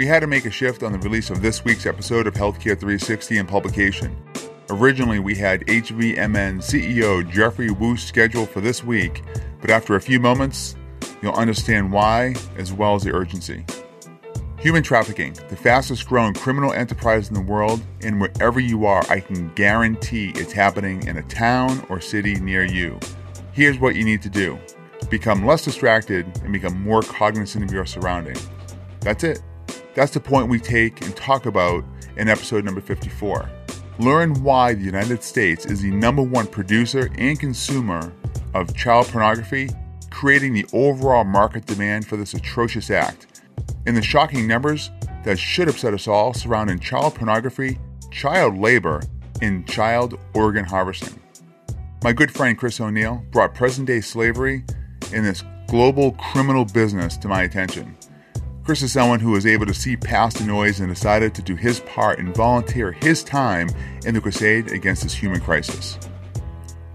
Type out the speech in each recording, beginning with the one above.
we had to make a shift on the release of this week's episode of Healthcare 360 and publication. Originally, we had HVMN CEO Geoffrey Woo scheduled for this week, but after a few moments, you'll understand why as well as the urgency. Human trafficking, the fastest growing criminal enterprise in the world, and wherever you are, I can guarantee it's happening in a town or city near you. Here's what you need to do become less distracted and become more cognizant of your surroundings. That's it. That's the point we take and talk about in episode number 54. Learn why the United States is the number one producer and consumer of child pornography, creating the overall market demand for this atrocious act. And the shocking numbers that should upset us all surrounding child pornography, child labor, and child organ harvesting. My good friend Chris O'Neal brought present day slavery and this global criminal business to my attention. Chris is someone who was able to see past the noise and decided to do his part and volunteer his time in the crusade against this human crisis.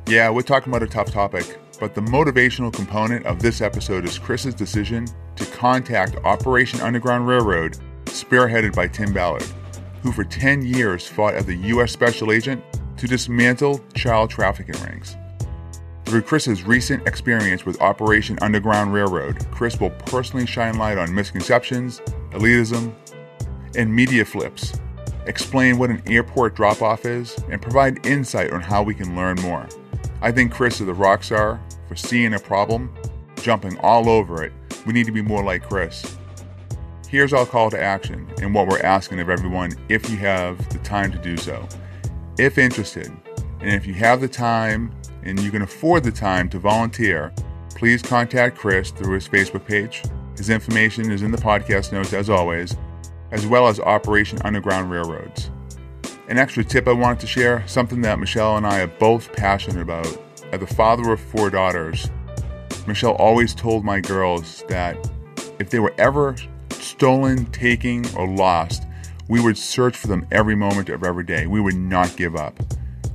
Yeah, we're talking about a tough topic, but the motivational component of this episode is Chris's decision to contact Operation Underground Railroad, spearheaded by Tim Ballard, who for 10 years fought as the U.S. Special Agent to dismantle child trafficking rings. Through Chris's recent experience with Operation Underground Railroad, Chris will personally shine light on misconceptions, elitism, and media flips, explain what an airport drop off is, and provide insight on how we can learn more. I think Chris is a rock star for seeing a problem, jumping all over it. We need to be more like Chris. Here's our call to action and what we're asking of everyone if you have the time to do so. If interested, and if you have the time and you can afford the time to volunteer, please contact Chris through his Facebook page. His information is in the podcast notes as always, as well as Operation Underground Railroads. An extra tip I wanted to share something that Michelle and I are both passionate about. As the father of four daughters, Michelle always told my girls that if they were ever stolen, taken, or lost, we would search for them every moment of every day. We would not give up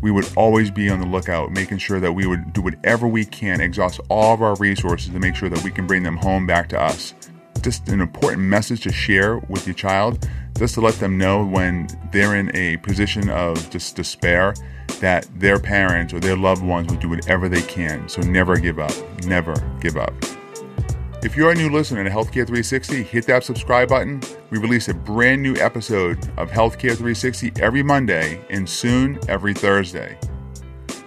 we would always be on the lookout, making sure that we would do whatever we can, exhaust all of our resources to make sure that we can bring them home back to us. Just an important message to share with your child, just to let them know when they're in a position of just despair that their parents or their loved ones will do whatever they can. So never give up. Never give up. If you're a new listener to Healthcare 360, hit that subscribe button. We release a brand new episode of Healthcare 360 every Monday and soon every Thursday.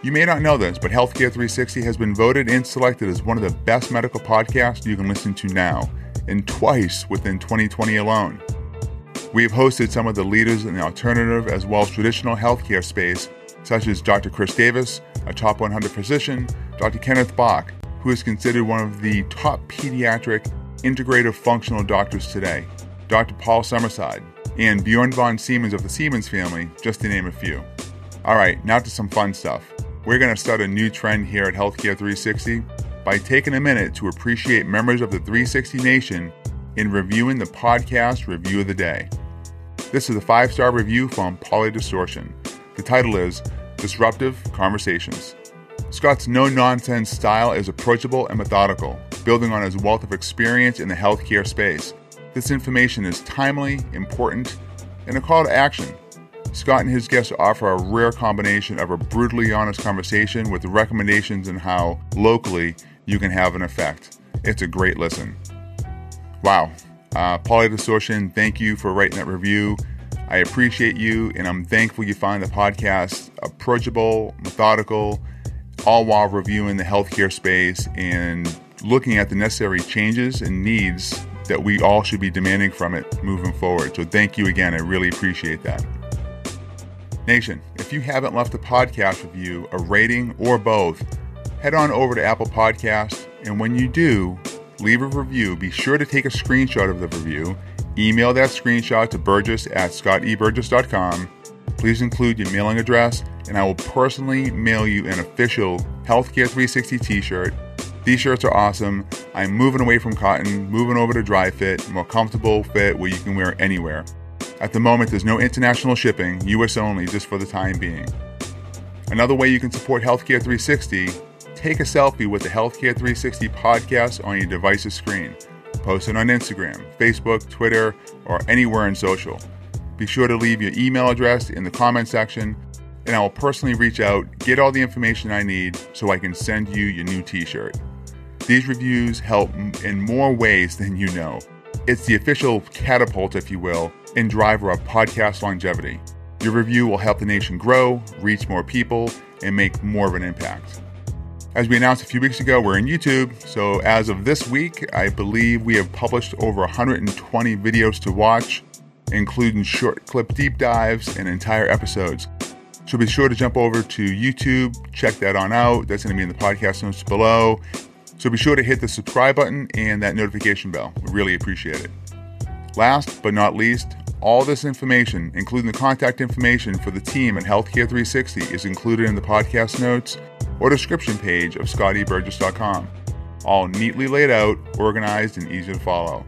You may not know this, but Healthcare 360 has been voted and selected as one of the best medical podcasts you can listen to now, and twice within 2020 alone. We have hosted some of the leaders in the alternative as well as traditional healthcare space, such as Dr. Chris Davis, a top 100 physician, Dr. Kenneth Bock, who is considered one of the top pediatric integrative functional doctors today, Dr. Paul Summerside, and Bjorn von Siemens of the Siemens family, just to name a few. All right, now to some fun stuff. We're going to start a new trend here at Healthcare 360 by taking a minute to appreciate members of the 360 Nation in reviewing the podcast Review of the Day. This is a five star review from Polydistortion. The title is Disruptive Conversations. Scott's no nonsense style is approachable and methodical, building on his wealth of experience in the healthcare space. This information is timely, important, and a call to action. Scott and his guests offer a rare combination of a brutally honest conversation with recommendations on how, locally, you can have an effect. It's a great listen. Wow. Uh, Polydistortion, thank you for writing that review. I appreciate you, and I'm thankful you find the podcast approachable, methodical, all while reviewing the healthcare space and looking at the necessary changes and needs that we all should be demanding from it moving forward. So, thank you again. I really appreciate that. Nation, if you haven't left a podcast review, a rating, or both, head on over to Apple Podcasts. And when you do, leave a review. Be sure to take a screenshot of the review. Email that screenshot to burgess at scotteburgess.com. Please include your mailing address and I will personally mail you an official Healthcare 360 t shirt. These shirts are awesome. I'm moving away from cotton, moving over to dry fit, more comfortable fit where you can wear anywhere. At the moment, there's no international shipping, US only, just for the time being. Another way you can support Healthcare 360 take a selfie with the Healthcare 360 podcast on your device's screen. Post it on Instagram, Facebook, Twitter, or anywhere in social. Be sure to leave your email address in the comment section, and I will personally reach out, get all the information I need so I can send you your new t shirt. These reviews help in more ways than you know. It's the official catapult, if you will, and driver of podcast longevity. Your review will help the nation grow, reach more people, and make more of an impact. As we announced a few weeks ago, we're in YouTube, so as of this week, I believe we have published over 120 videos to watch, including short clip deep dives and entire episodes. So be sure to jump over to YouTube, check that on out. That's going to be in the podcast notes below. So be sure to hit the subscribe button and that notification bell. We really appreciate it. Last but not least, all this information, including the contact information for the team at Healthcare 360, is included in the podcast notes or description page of scotteburgess.com. All neatly laid out, organized, and easy to follow.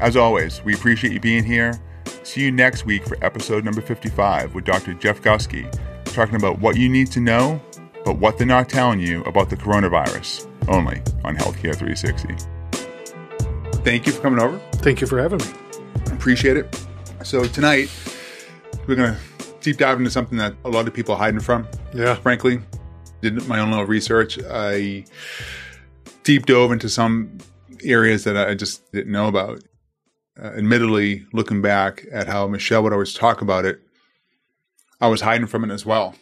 As always, we appreciate you being here. See you next week for episode number 55 with Dr. Jeff Gusky, talking about what you need to know, but what they're not telling you about the coronavirus, only on Healthcare 360. Thank you for coming over. Thank you for having me. Appreciate it. So, tonight, we're going to deep dive into something that a lot of people are hiding from. Yeah. Frankly, did my own little research. I deep dove into some areas that I just didn't know about. Uh, admittedly, looking back at how Michelle would always talk about it, I was hiding from it as well.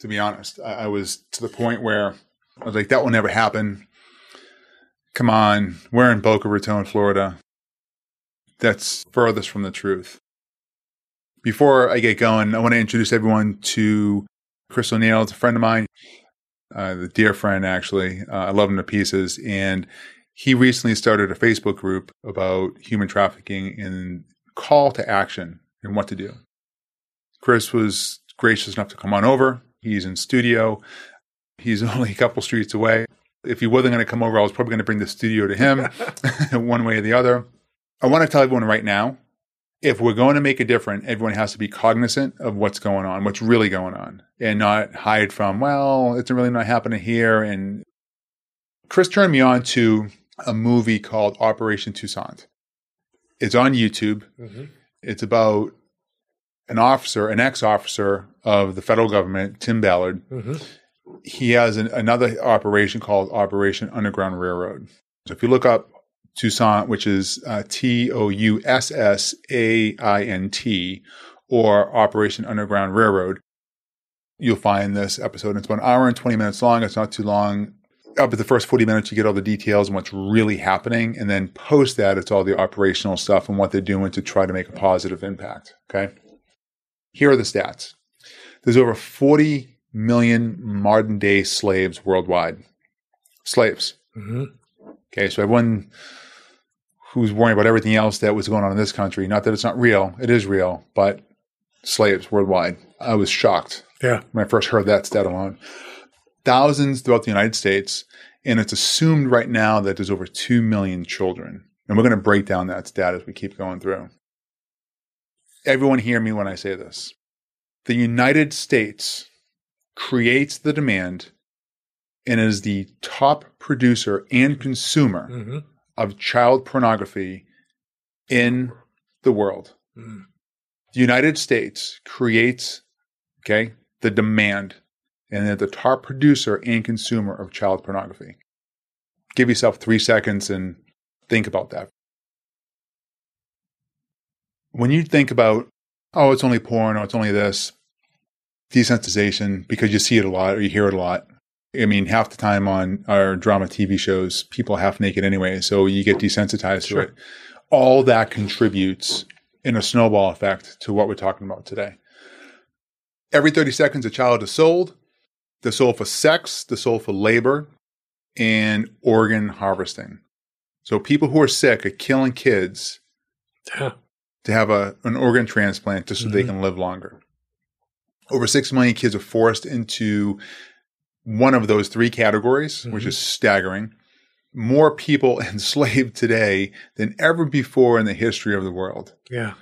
To be honest, I, I was to the point where I was like, "That will never happen." Come on, we're in Boca Raton, Florida. That's furthest from the truth. Before I get going, I want to introduce everyone to Chris O'Neal. It's a friend of mine uh, the dear friend actually. Uh, I love him to pieces, and he recently started a Facebook group about human trafficking and call to action and what to do. Chris was gracious enough to come on over. He's in studio. He's only a couple streets away. If he wasn't going to come over, I was probably going to bring the studio to him, one way or the other. I want to tell everyone right now if we're going to make a difference, everyone has to be cognizant of what's going on, what's really going on, and not hide from, well, it's really not happening here. And Chris turned me on to a movie called Operation Toussaint. It's on YouTube. Mm-hmm. It's about an officer, an ex officer of the federal government, Tim Ballard. Mm-hmm. He has an, another operation called Operation Underground Railroad. So if you look up Toussaint, which is uh, T O U S S A I N T, or Operation Underground Railroad. You'll find this episode. It's about an hour and 20 minutes long. It's not too long. Up at the first 40 minutes, you get all the details and what's really happening. And then post that, it's all the operational stuff and what they're doing to try to make a positive impact. Okay. Here are the stats there's over 40 million modern day slaves worldwide. Slaves. Mm-hmm. Okay. So everyone who's worrying about everything else that was going on in this country. Not that it's not real, it is real, but slaves worldwide. I was shocked. Yeah. When I first heard that stat alone. Thousands throughout the United States, and it's assumed right now that there's over 2 million children. And we're going to break down that stat as we keep going through. Everyone hear me when I say this. The United States creates the demand and is the top producer and consumer mm-hmm of child pornography in the world. Mm. The United States creates, okay, the demand and they're the top producer and consumer of child pornography. Give yourself three seconds and think about that. When you think about, oh, it's only porn or it's only this, desensitization, because you see it a lot or you hear it a lot, I mean, half the time on our drama TV shows, people half naked anyway, so you get desensitized sure. to it. All that contributes in a snowball effect to what we're talking about today. Every 30 seconds, a child is sold. They're sold for sex, the soul for labor, and organ harvesting. So people who are sick are killing kids yeah. to have a, an organ transplant just so mm-hmm. they can live longer. Over 6 million kids are forced into one of those three categories, mm-hmm. which is staggering. More people enslaved today than ever before in the history of the world. Yeah.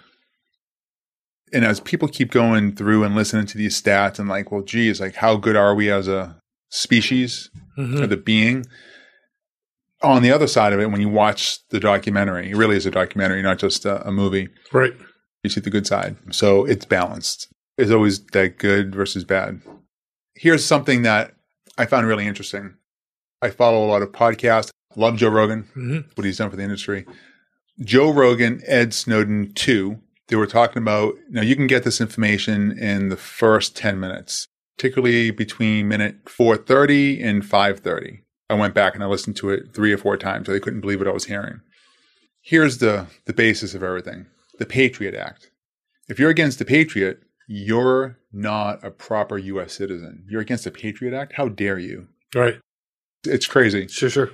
And as people keep going through and listening to these stats and like, well, geez, like how good are we as a species mm-hmm. or the being? On the other side of it, when you watch the documentary, it really is a documentary, not just a, a movie. Right. You see the good side. So it's balanced. It's always that good versus bad. Here's something that I found really interesting. I follow a lot of podcasts. Love Joe Rogan, hmm what he's done for the industry. Joe Rogan, Ed Snowden 2, they were talking about, now you can get this information in the first 10 minutes, particularly between minute 430 and 530. I went back and I listened to it three or four times. I couldn't believe what I was hearing. Here's the, the basis of everything. The Patriot Act. If you're against the Patriot, you're not a proper U.S. citizen. You're against the Patriot Act? How dare you? Right. It's crazy. Sure, sure.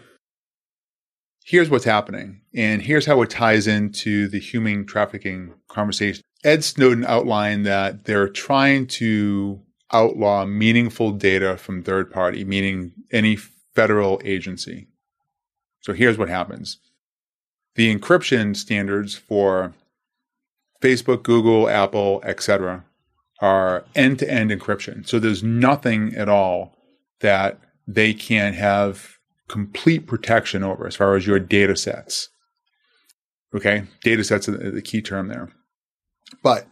Here's what's happening, and here's how it ties into the human trafficking conversation. Ed Snowden outlined that they're trying to outlaw meaningful data from third party, meaning any federal agency. So here's what happens. The encryption standards for Facebook, Google, Apple, etc. are end-to-end encryption. So there's nothing at all that they can have complete protection over as far as your data sets. Okay, data sets are the the key term there. But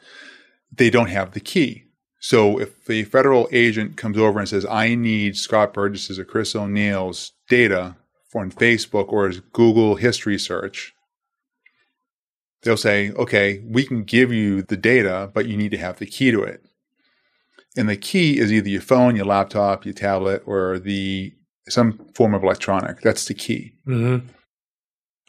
they don't have the key. So if a federal agent comes over and says, I need Scott Burgess's or Chris O'Neal's data on Facebook or his Google history search, they'll say, okay, we can give you the data, but you need to have the key to it. And the key is either your phone, your laptop, your tablet, or the some form of electronic. That's the key. hmm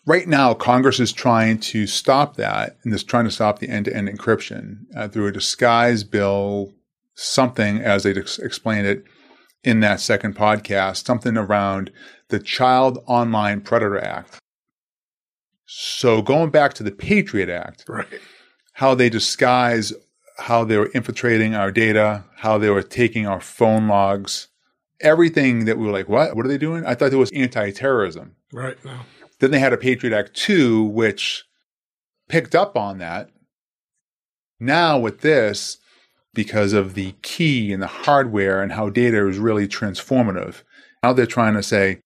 Right now, Congress is trying to stop that and is trying to stop the end-to-end encryption uh, through a disguise bill, something as they ex- explained it in that second podcast, something around the Child Online Predator Act. So going back to the Patriot Act, Right. how they disguise how they were infiltrating our data, how they were taking our phone logs, everything that we were like, what? What are they doing? I thought it was anti-terrorism. Right. No. Then they had a Patriot Act 2, which picked up on that. Now, with this, because of the key and the hardware and how data is really transformative, now they're trying to say,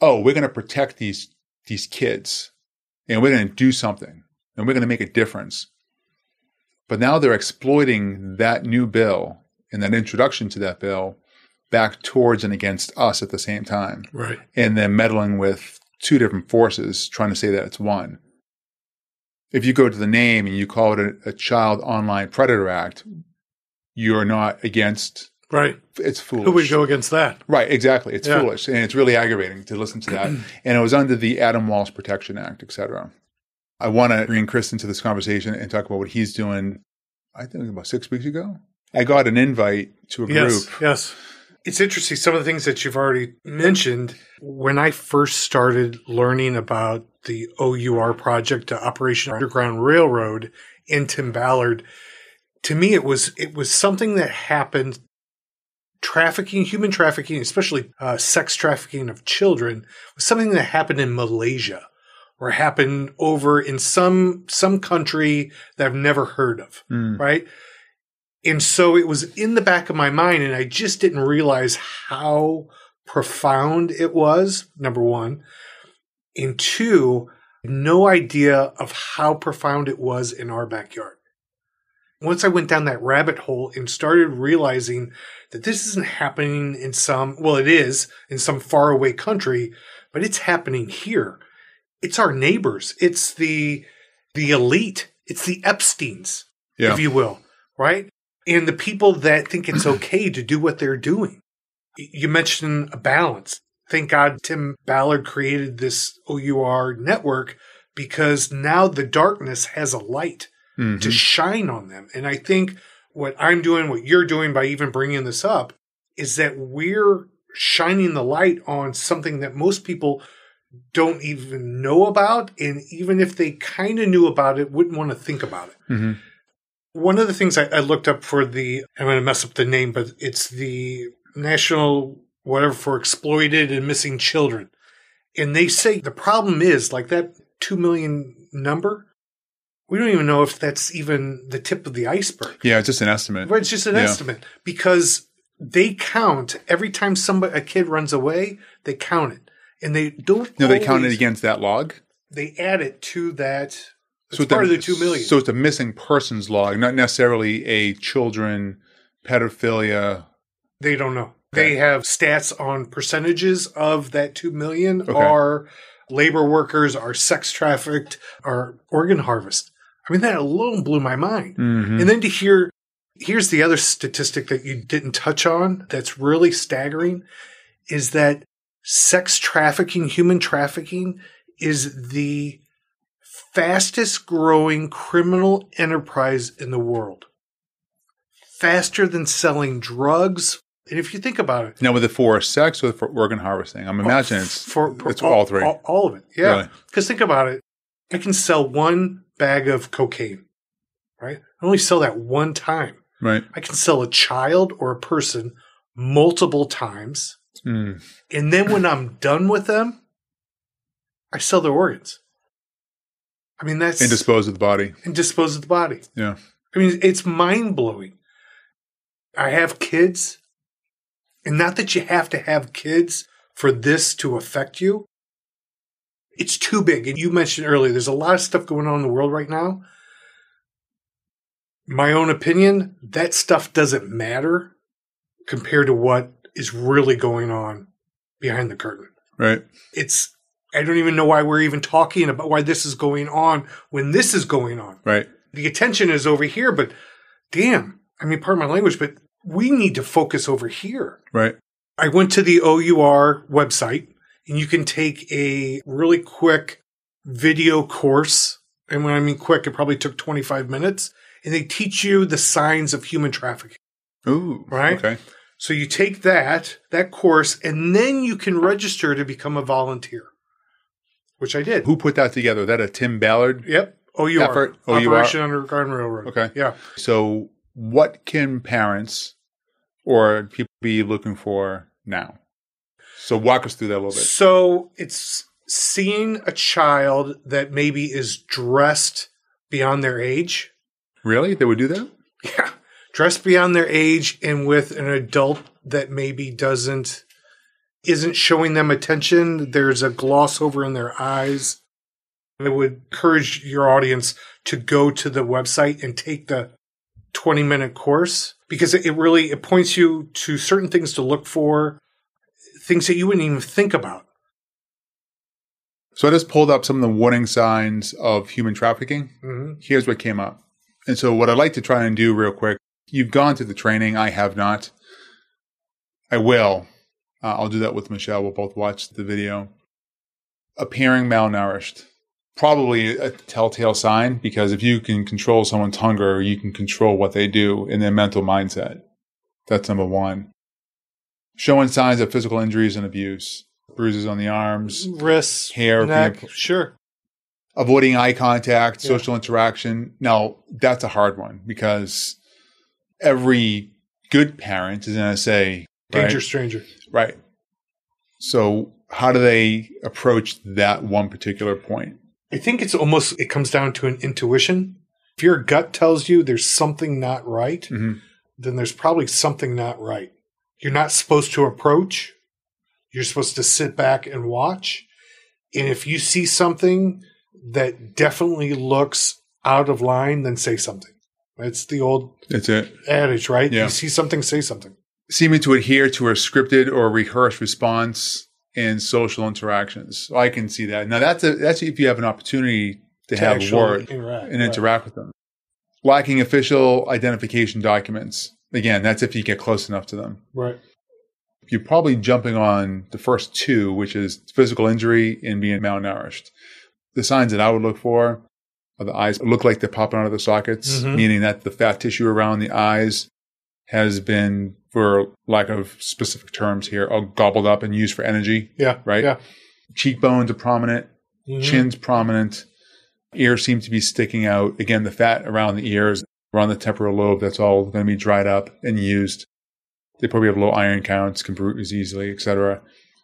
oh, we're going to protect these, these kids and we're going to do something and we're going to make a difference. But now they're exploiting that new bill and that introduction to that bill back towards and against us at the same time Right. and then meddling with two different forces trying to say that it's one. If you go to the name and you call it a, a Child Online Predator Act, you're not against Right. it's foolish. Who would go against that? Right, exactly. It's Yeah. foolish and it's really aggravating to listen to that. and it was under the Adam Walsh Protection Act, et cetera. I want to bring Chris into this conversation and talk about what he's doing. I think about six weeks ago. I got an invite to a group. Yes. Yes. It's interesting. Some of the things that you've already mentioned. When I first started learning about the OUR project, Operation Underground Railroad in Tim Ballard, to me it was it was something that happened. Trafficking, human trafficking, especially uh, sex trafficking of children, was something that happened in Malaysia or happened over in some some country that I've never heard of. Mm. Right. And so it was in the back of my mind, and I just didn't realize how profound it was, number one. And two, no idea of how profound it was in our backyard. Once I went down that rabbit hole and started realizing that this isn't happening in some, well, it is in some faraway country, but it's happening here. It's our neighbors. It's the, the elite. It's the Epsteins, Yeah. if you will, right? And the people that think it's okay to do what they're doing. You mentioned a balance. Thank God Tim Ballard created this OUR network because now the darkness has a light Mhm. to shine on them. And I think what I'm doing, what you're doing by even bringing this up, is that we're shining the light on something that most people don't even know about. And even if they kind of knew about it, wouldn't want to think about it. Mhm. One of the things I, I looked up for the, I'm going to mess up the name, but it's the National whatever for exploited and missing children. And they say the problem is like that 2 million number. We don't even know if that's even the tip of the iceberg. Yeah, it's just an estimate. Right, it's just an Yeah. estimate because they count every time somebody a kid runs away, they count it. and they don't. No, they count it against that log. They add it to that. It's it's part a- of the two million. So it's a missing persons log, not necessarily a children pedophilia. they don't know. Okay. They have stats on percentages of that two million Okay. are labor workers, are sex trafficked, are organ harvest. I mean, that alone blew my mind. Mhm. And then to hear, here's the other statistic that you didn't touch on that's really staggering is that sex trafficking, human trafficking is the fastest growing criminal enterprise in the world. Faster than selling drugs. And if you think about it, Now, with the for sex or for organ harvesting? I'm imagining it's for, for it's all three. All, all of it. Yeah. Really? Because think about it. I can sell one bag of cocaine, right? I only sell that one time. right. I can sell a child or a person multiple times. Mm. And then when I'm done with them, I sell their organs. I mean, that's And dispose of the body. and dispose of the body. Yeah. I mean, it's mind blowing. I have kids, and not that you have to have kids for this to affect you. It's too big. And you mentioned earlier, there's a lot of stuff going on in the world right now. My own opinion, that stuff doesn't matter compared to what is really going on behind the curtain. Right. It's, I don't even know why we're even talking about why this is going on when this is going on Right. the attention is over here, but damn, I mean, pardon my language, but we need to focus over here. Right. I went to the OUR website and you can take a really quick video course. And when I mean quick, it probably took 25 minutes and they teach you the signs of human trafficking. Ooh. Right? Okay. So you take that, that course, and then you can register to become a volunteer, which I did. Who put that together? That a Tim Ballard? Yep. OUR. Effort, OUR. Operation Underground Railroad. Okay. Yeah. So, what can parents or people be looking for now? So, walk us through that a little bit. So it's seeing a child that maybe is dressed beyond their age. Really? They would do that? Yeah. Dressed beyond their age and with an adult that maybe doesn't isn't showing them attention. There's a gloss over in their eyes. I would encourage your audience to go to the website and take the 20 minute course because it really it points you to certain things to look for, things that you wouldn't even think about. So, I just pulled up some of the warning signs of human trafficking. hmm Here's what came up. And so, what I'd like to try and do real quick you've gone through the training. I have not. I will. Uh, I'll do that with Michelle. We'll both watch the video. Appearing malnourished. Probably a telltale sign because if you can control someone's hunger, you can control what they do in their mental mindset. That's number one. Showing signs of physical injuries and abuse, bruises on the arms, wrists, Hair, neck. fingerpr- Sure. avoiding eye contact, Yeah. social interaction. Now, that's a hard one because every good parent is going to say, Danger right, stranger. Right. So, how do they approach that one particular point? I think it's almost it comes down to an intuition. If your gut tells you there's something not right, Mhm. then there's probably something not right. You're not supposed to approach. You're supposed to sit back and watch. And if you see something that definitely looks out of line, then say something. That's the old That's it. adage, right? Yeah. You see something, say something. Seeming to adhere to a scripted or rehearsed response in social interactions. I can see that. Now, that's a, that's if you have an opportunity to, have a word. interact, and right. interact with them. Lacking official identification documents. Again, that's if you get close enough to them. Right. You're probably jumping on the first two, which is physical injury and being malnourished. The signs that I would look for are the eyes look like they're popping out of the sockets, Mhm. meaning that the fat tissue around the eyes has been, for lack of specific terms here, all gobbled up and used for energy, Yeah. right? Yeah. Cheekbones are prominent, Mhm. chin's prominent, ears seem to be sticking out. Again, the fat around the ears, around the temporal lobe, that's all going to be dried up and used. They probably have low iron counts, can bruise easily, etc.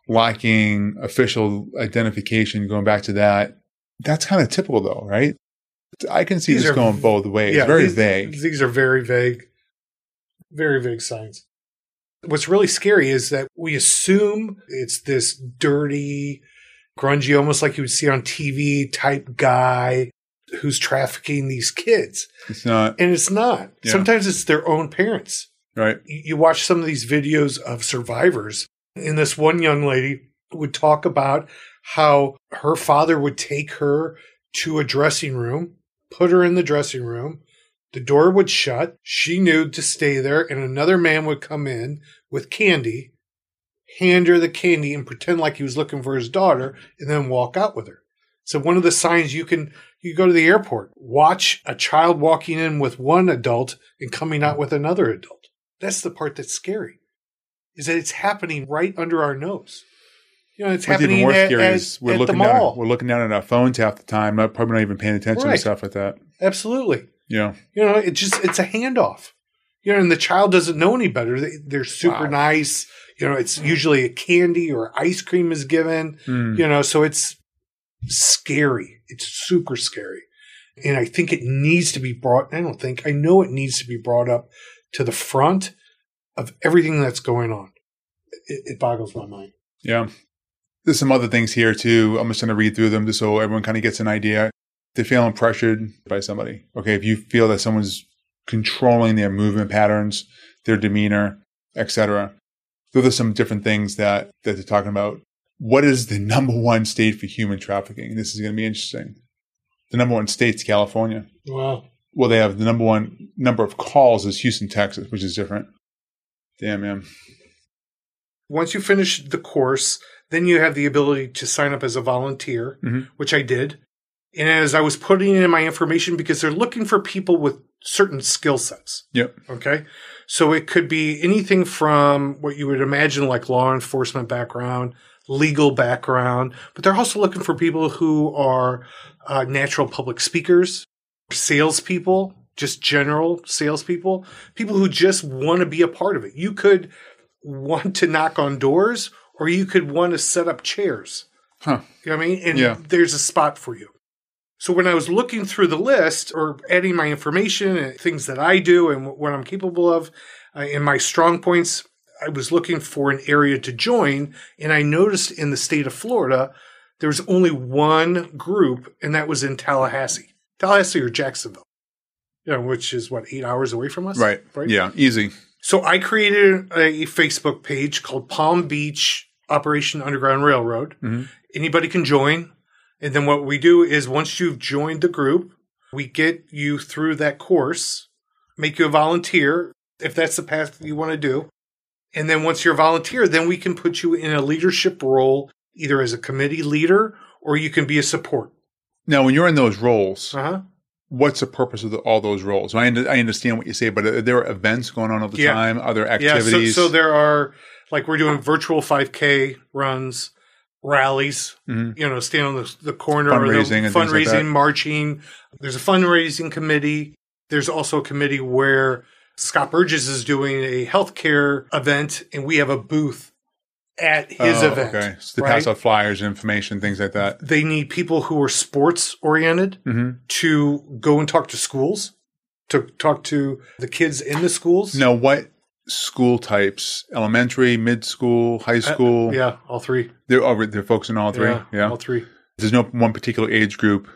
Lacking official identification, going back to that, that's kind of typical though, right? I can see These this are- going both ways. very these, vague. These are very vague, very vague signs. What's really scary is that we assume it's this dirty, grungy, almost like you would see on TV type guy who's trafficking these kids. It's not And it's not. Yeah. Sometimes it's their own parents. right. You you watch some of these videos of survivors, and this one young lady would talk about how her father would take her to a dressing room, put her in the dressing room, the door would shut, she knew to stay there, and another man would come in with candy, hand her the candy, and pretend like he was looking for his daughter, and then walk out with her. So one of the signs you can you go to the airport, watch a child walking in with one adult and coming out with another adult. That's the part that's scary. Is that it's happening right under our nose. You know, it's What's happening even more at, scary at, is we're at the looking down. mall. We're looking down at our phones half the time. Not probably not even paying attention Right. to stuff like that. Absolutely. Yeah. You know, it just it's a handoff. You know, and the child doesn't know any better. They, they're super Wow. nice. You know, it's usually a candy or ice cream is given. Hmm. You know, so it's scary. It's super scary. And I think it needs to be brought, I don't think, I know it needs to be brought up to the front of everything that's going on. It, it boggles my mind. Yeah. There's some other things here too. I'm just going to read through them just so everyone kind of gets an idea. They're feeling pressured by somebody. Okay. If you feel that someone's controlling their movement patterns, their demeanor, etc. Those are some different things that, that they're talking about. What is the number one state for human trafficking? This is going to be interesting. The number one state's California. Wow. Well, they have the number one number of calls is Houston, Texas, which is different. Damn, man. Once you finish the course, then you have the ability to sign up as a volunteer, Mhm. which I did. And as I was putting in my information, because they're looking for people with certain skill sets. Yep. Okay. So it could be anything from what you would imagine like law enforcement background, legal background, but they're also looking for people who are uh, natural public speakers, salespeople, just general salespeople, people who just want to be a part of it. You could want to knock on doors or you could want to set up chairs. Huh. You know what I mean? And Yeah. there's a spot for you. So when I was looking through the list or adding my information and things that I do and what I'm capable of uh, in my strong points, I was looking for an area to join. And I noticed in the state of Florida, there was only one group, and that was in Tallahassee, Tallahassee or Jacksonville, you know, which is what, eight hours away from us? Right. right? Yeah. Easy. So I created a Facebook page called Palm Beach Operation Underground Railroad. Mhm. Anybody can join. And then what we do is once you've joined the group, we get you through that course, make you a volunteer if that's the path you want to do. And then once you're a volunteer, then we can put you in a leadership role, either as a committee leader or you can be a support. Now, when you're in those roles, Uh-huh. what's the purpose of the, all those roles? I, I understand what you say, but are there are events going on all the Yeah. time? Other there Yeah, activities? so, so there are like we're doing virtual 5K runs, rallies. Mhm. You know, stand on the, the corner, or the Fundraising like fundraising, marching. There's a fundraising committee. There's also a committee where Scott Burgess is doing a healthcare event, and we have a booth at his Oh, event. Okay. So they right? pass out flyers and information, things like that. They need people who are sports oriented hmm to go and talk to schools, to talk to the kids in the schools. Now, what school types? Elementary, mid school, high school? Uh, Yeah, all three. They're, oh, they're focusing on all three? Yeah, Yeah. all three. There's no one particular age group.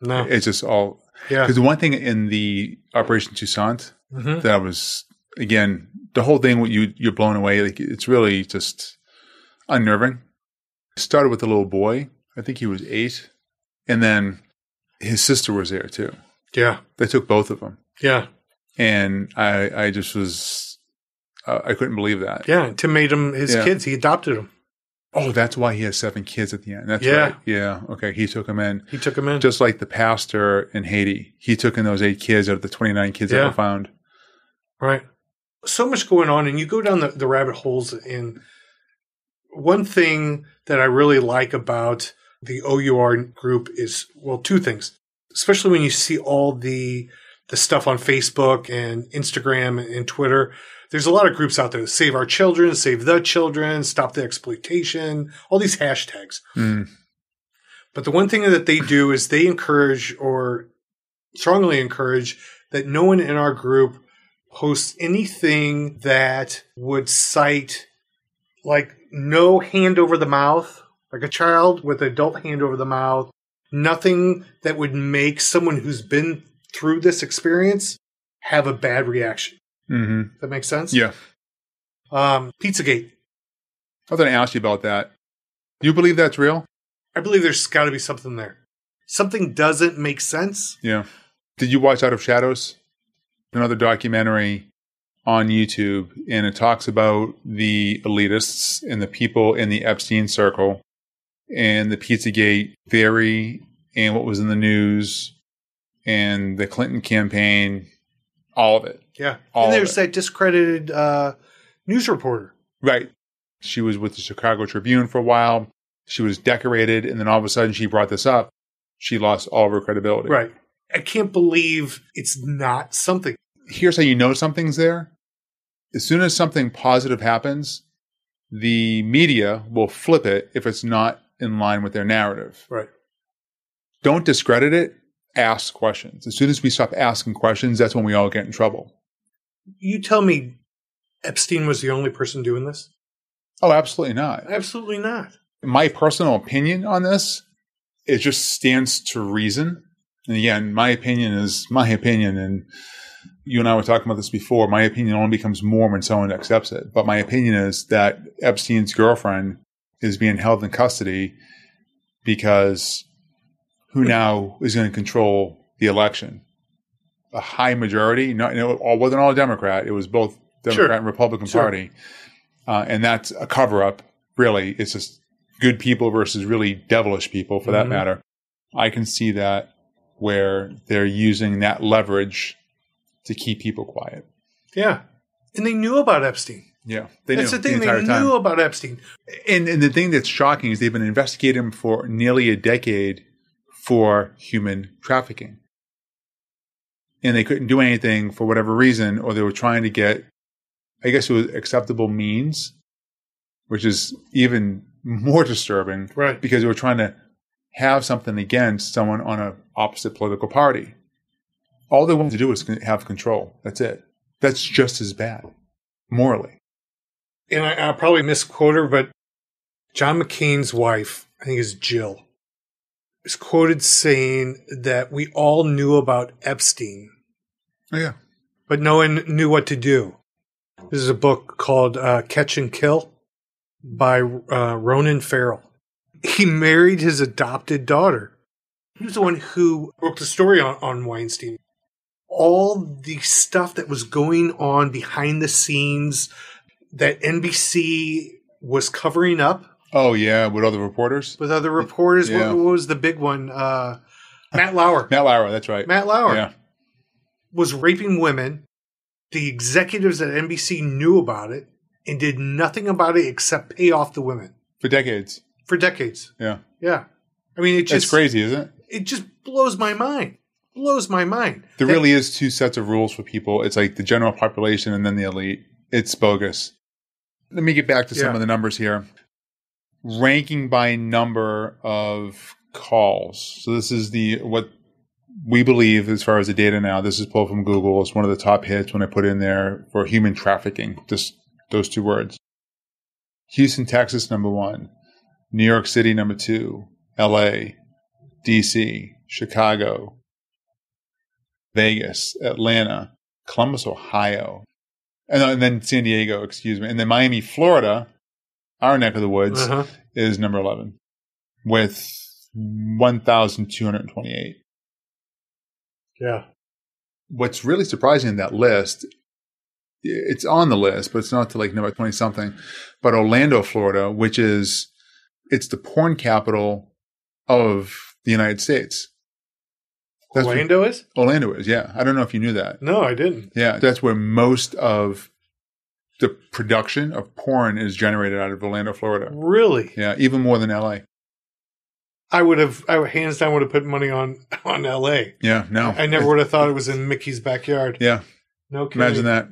No. It's just all. Yeah. Because the one thing in the Operation Toussaint hmm that was, again, the whole thing, What you, you're blown away. Like, it's really just unnerving. It started with a little boy. I think he was eight. And then his sister was there too. Yeah. They took both of them. Yeah. And I, I just was, uh, I couldn't believe that. Yeah. Tim made him his Yeah. kids. He adopted them. Oh, that's why he has seven kids at the end. That's Yeah. right. Yeah. Okay. He took them in. He took them in. Just like the pastor in Haiti. He took in those eight kids out of the 29 kids that were found. right. So much going on, and you go down the, the rabbit holes. And one thing that I really like about the OUR group is well, two things. Especially when you see all the the stuff on Facebook and Instagram and Twitter. There's a lot of groups out there. Save our children, save the children, stop the exploitation, all these hashtags. Mm. But the one thing that they do is they encourage or strongly encourage that no one in our group posts anything that would cite like no hand over the mouth, like a child with adult hand over the mouth, nothing that would make someone who's been through this experience have a bad reaction. Mm-hmm. That makes sense? Yeah. Um, Pizzagate. I was going to ask you about that. Do you believe that's real? I believe there's got to be something there. Something doesn't make sense. Yeah. Did you watch Out of Shadows? Another documentary on YouTube, and it talks about the elitists and the people in the Epstein circle and the Pizzagate theory and what was in the news and the Clinton campaign, all of it. Yeah. All and there's that discredited uh, news reporter. Right. She was with the Chicago Tribune for a while. She was decorated, and then all of a sudden she brought this up. She lost all of her credibility. Right. I can't believe it's not something. Here's how you know something's there. As soon as something positive happens, the media will flip it if it's not in line with their narrative. Right. Don't discredit it. Ask questions. As soon as we stop asking questions, that's when we all get in trouble. You tell me Epstein was the only person doing this? Oh, absolutely not. Absolutely not. my personal opinion on this, it just stands to reason. And again, my opinion is my opinion. And you and I were talking about this before. My opinion only becomes more when someone accepts it. But my opinion is that Epstein's girlfriend is being held in custody because who now is going to control the election? A high majority, not, it wasn't all Democrat. It was both Democrat Sure. and Republican Sure. Party. Uh, and that's a cover up, really. It's just good people versus really devilish people for that Mhm. matter. I can see that where they're using that leverage to keep people quiet. Yeah. And they knew about Epstein. Yeah, they That's knew the thing. entire they time. knew about Epstein. And, and the thing that's shocking is they've been investigating him for nearly a decade for human trafficking. And they couldn't do anything for whatever reason, or they were trying to get, I guess it was acceptable means, which is even more disturbing Right. because they were trying to have something against someone on a opposite political party. All they wanted to do was have control. That's it. That's just as bad, morally. And I, I'll probably misquote her, but John McCain's wife, I think is Jill, is quoted saying that we all knew about Epstein, yeah. but no one knew what to do. This is a book called uh, Catch and Kill by uh, Ronan Farrow. He married his adopted daughter. He was the one who wrote the story on, on Weinstein. All the stuff that was going on behind the scenes that NBC was covering up Oh, yeah. With other reporters? with other reporters. Yeah. What, what was the big one? Uh, Matt Lauer. Matt Lauer, that's right. Matt Lauer Yeah. Was raping women. The executives at NBC knew about it and did nothing about it except pay off the women For decades. for decades. Yeah. Yeah. I mean, it That's just crazy, isn't it? It just blows my mind. Blows my mind. There That- really is two sets of rules for people. It's like the general population and then the elite. It's bogus. Let me get back to some Yeah. of the numbers here. Ranking by number of calls. So this is the what we believe as far as the data now. This is pulled from Google. It's one of the top hits when I put in there for human trafficking. Just those two words. Houston, Texas, number one. New York City, number two. L.A., D.C., Chicago, Vegas, Atlanta, Columbus, Ohio, and, and then San Diego, excuse me. And then Miami, Florida, our neck of the woods, Uh-huh. is number 11 with 1,228. Yeah. What's really surprising in that list, it's on the list, but it's not to like number 20 something, but Orlando, Florida, which is, it's the porn capital of the United States. That's Orlando is? Orlando is, yeah. I don't know if you knew that. No, I didn't. Yeah, that's where most of the production of porn is generated out of Orlando, Florida. Really? Yeah, even more than LA. I would have, I would, hands down, would have put money on on L.A. Yeah, no. I never would have thought it was in Mickey's backyard. Yeah, No kidding. imagine that.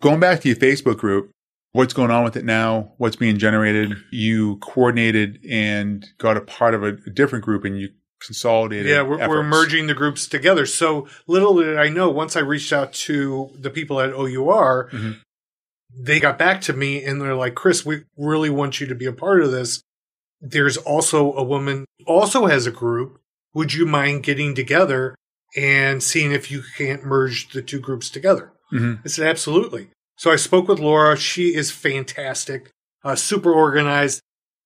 Going back to your Facebook group, what's going on with it now? What's being generated? You coordinated and got a part of a, a different group and you consolidated. Yeah, we're, we're merging the groups together. So little did I know, once I reached out to the people at OUR, Mhm. they got back to me and they're like, Chris, we really want you to be a part of this. There's also a woman also has a group. Would you mind getting together and seeing if you can't merge the two groups together? Mhm. I said, absolutely. So I spoke with Laura. She is fantastic, uh, super organized.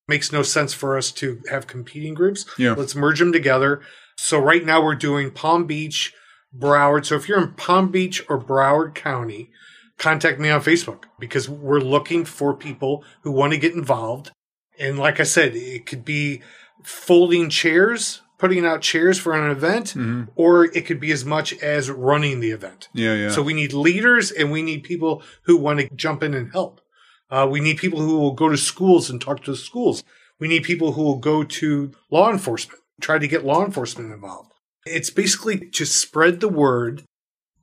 Makes no sense for us to have competing groups. Yeah. Let's merge them together. So right now we're doing Palm Beach, Broward. So if you're in Palm Beach or Broward County, contact me on Facebook because we're looking for people who want to get involved. And like I said, it could be folding chairs, putting out chairs for an event, Mhm. or it could be as much as running the event. Yeah, yeah. So we need leaders and we need people who want to jump in and help. Uh, we need people who will go to schools and talk to the schools. We need people who will go to law enforcement, try to get law enforcement involved. It's basically to spread the word.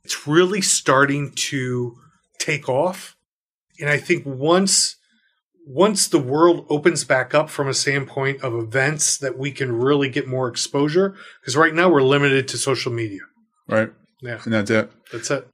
It's really starting to take off. And I think once once the world opens back up from a standpoint of events that we can really get more exposure because right now we're limited to social media. right. Yeah, And that's it. that's it.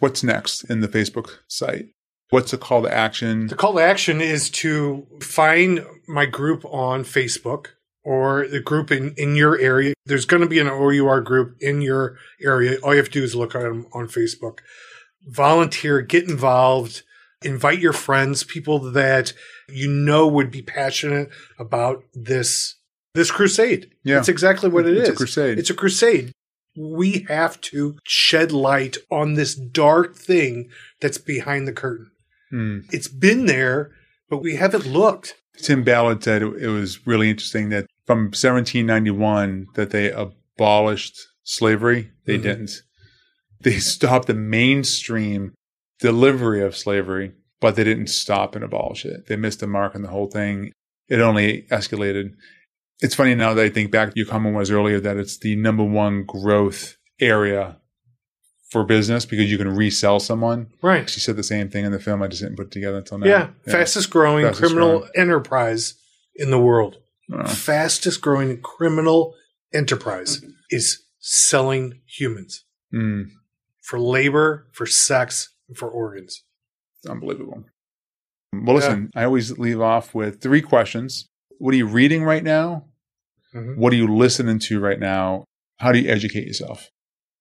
What's next in the Facebook site? What's the call to action? The call to action is to find my group on Facebook or the group in, in your area. There's going to be an OUR group in your area. All you have to do is look at them on Facebook. Volunteer, get involved, invite your friends, people that you know would be passionate about this this crusade. Yeah. That's exactly what it is. It's a crusade. It's a crusade. We have to shed light on this dark thing that's behind the curtain Hmm. it's been there, but we haven't looked. Tim Ballard said it, was really interesting that from 1791 that they abolished slavery. They Mhm. didn't. They stopped the mainstream delivery of slavery, but they didn't stop and abolish it. They missed the mark on the whole thing. It only escalated. It's funny now that I think back, your comment was earlier that it's the number one growth area for business because you can resell someone. Right. She said the same thing in the film. I just didn't put it together until now. Yeah. Fastest growing Fastest criminal growing. enterprise in the world. Uh, Fastest growing criminal enterprise is selling humans mm, for labor, for sex, for organs. it's unbelievable. Well, listen, I always leave off with three questions. What are you reading right now? Mhm. What are you listening to right now? How do you educate yourself?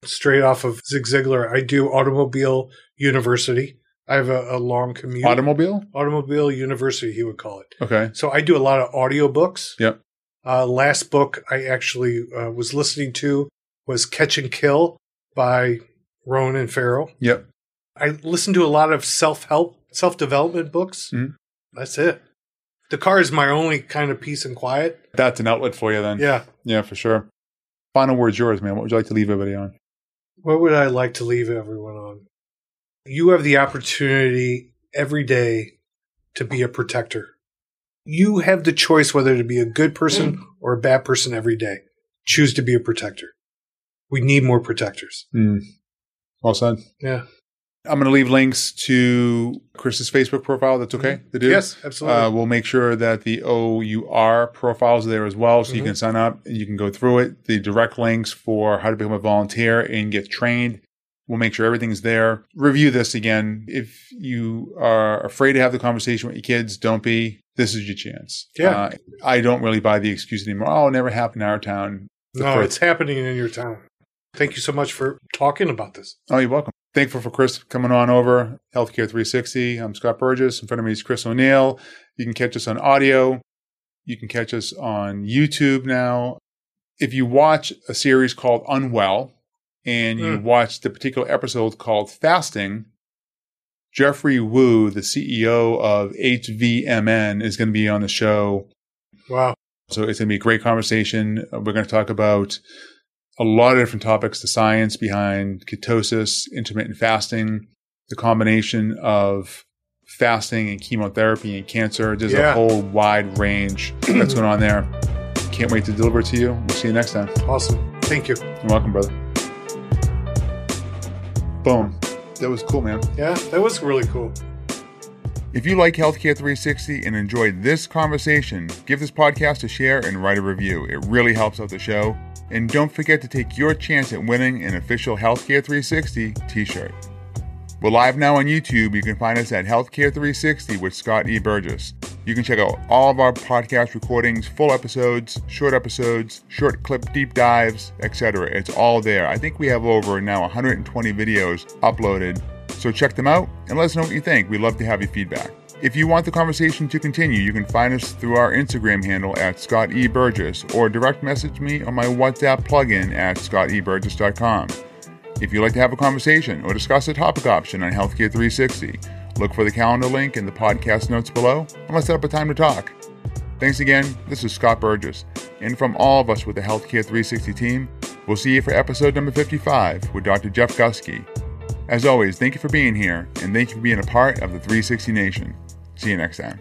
Straight off of Zig Ziglar, I do Automobile University. I have a, a long commute. Automobile? Automobile University, he would call it. Okay. So I do a lot of audiobooks. Yep. Uh, last book I actually uh, was listening to was Catch and Kill by Ronan Farrow. Yep. I listen to a lot of self help, self development books. Mhm. That's it. The car is my only kind of peace and quiet. That's an outlet for you then. Yeah. Yeah, for sure. Final word's yours, man. What would you like to leave everybody on? What would I like to leave everyone on? You have the opportunity every day to be a protector. You have the choice whether to be a good person or a bad person every day. Choose to be a protector. We need more protectors. Mm. Well said. Yeah. I'm going to leave links to Chris's Facebook profile. That's okay to do? Yes, absolutely. Uh, we'll make sure that the OUR profiles are there as well, so you Mhm. can sign up and you can go through it. The direct links for how to become a volunteer and get trained. We'll make sure everything's there. Review this again. If you are afraid to have the conversation with your kids, don't be. This is your chance. Yeah. Uh, I don't really buy the excuse anymore. Oh, it never happened in our town. The no, first- it's happening in your town. Thank you so much for talking about this. Oh, you're welcome. Thankful for Chris coming on over. Healthcare 360. I'm Scott Burgess. In front of me is Chris O'Neal. You can catch us on audio. You can catch us on YouTube now. If you watch a series called Unwell and you Mm. watch the particular episode called Fasting, Geoffrey Woo, the CEO of HVMN, is going to be on the show Wow. so it's going to be a great conversation. We're going to talk about a lot of different topics, the science behind ketosis, intermittent fasting, the combination of fasting and chemotherapy and cancer. There's Yeah. a whole wide range that's going on there. Can't wait to deliver it to you. We'll see you next time. Awesome. Thank you. You're welcome, brother. Boom. That was cool, man. Yeah, that was really cool. If you like Healthcare 360 and enjoyed this conversation, give this podcast a share and write a review. It really helps out the show. And don't forget to take your chance at winning an official Healthcare 360 t shirt. We're live now on YouTube. You can find us at Healthcare 360 with Scott E. Burgess. You can check out all of our podcast recordings, full episodes, short episodes, short clip deep dives, etc. It's all there. I think we have over now 120 videos uploaded. So check them out and let us know what you think. We'd love to have your feedback. If you want the conversation to continue, you can find us through our Instagram handle at Scott E. Burgess or direct message me on my WhatsApp plugin at scotteburgess.com. If you'd like to have a conversation or discuss a topic option on Healthcare 360, look for the calendar link in the podcast notes below and let's set up a time to talk. Thanks again. This is Scott Burgess. And from all of us with the Healthcare 360 team, we'll see you for episode number 55 with Dr. Jeff Gusky. As always, thank you for being here and thank you for being a part of the 360 Nation. See you next time.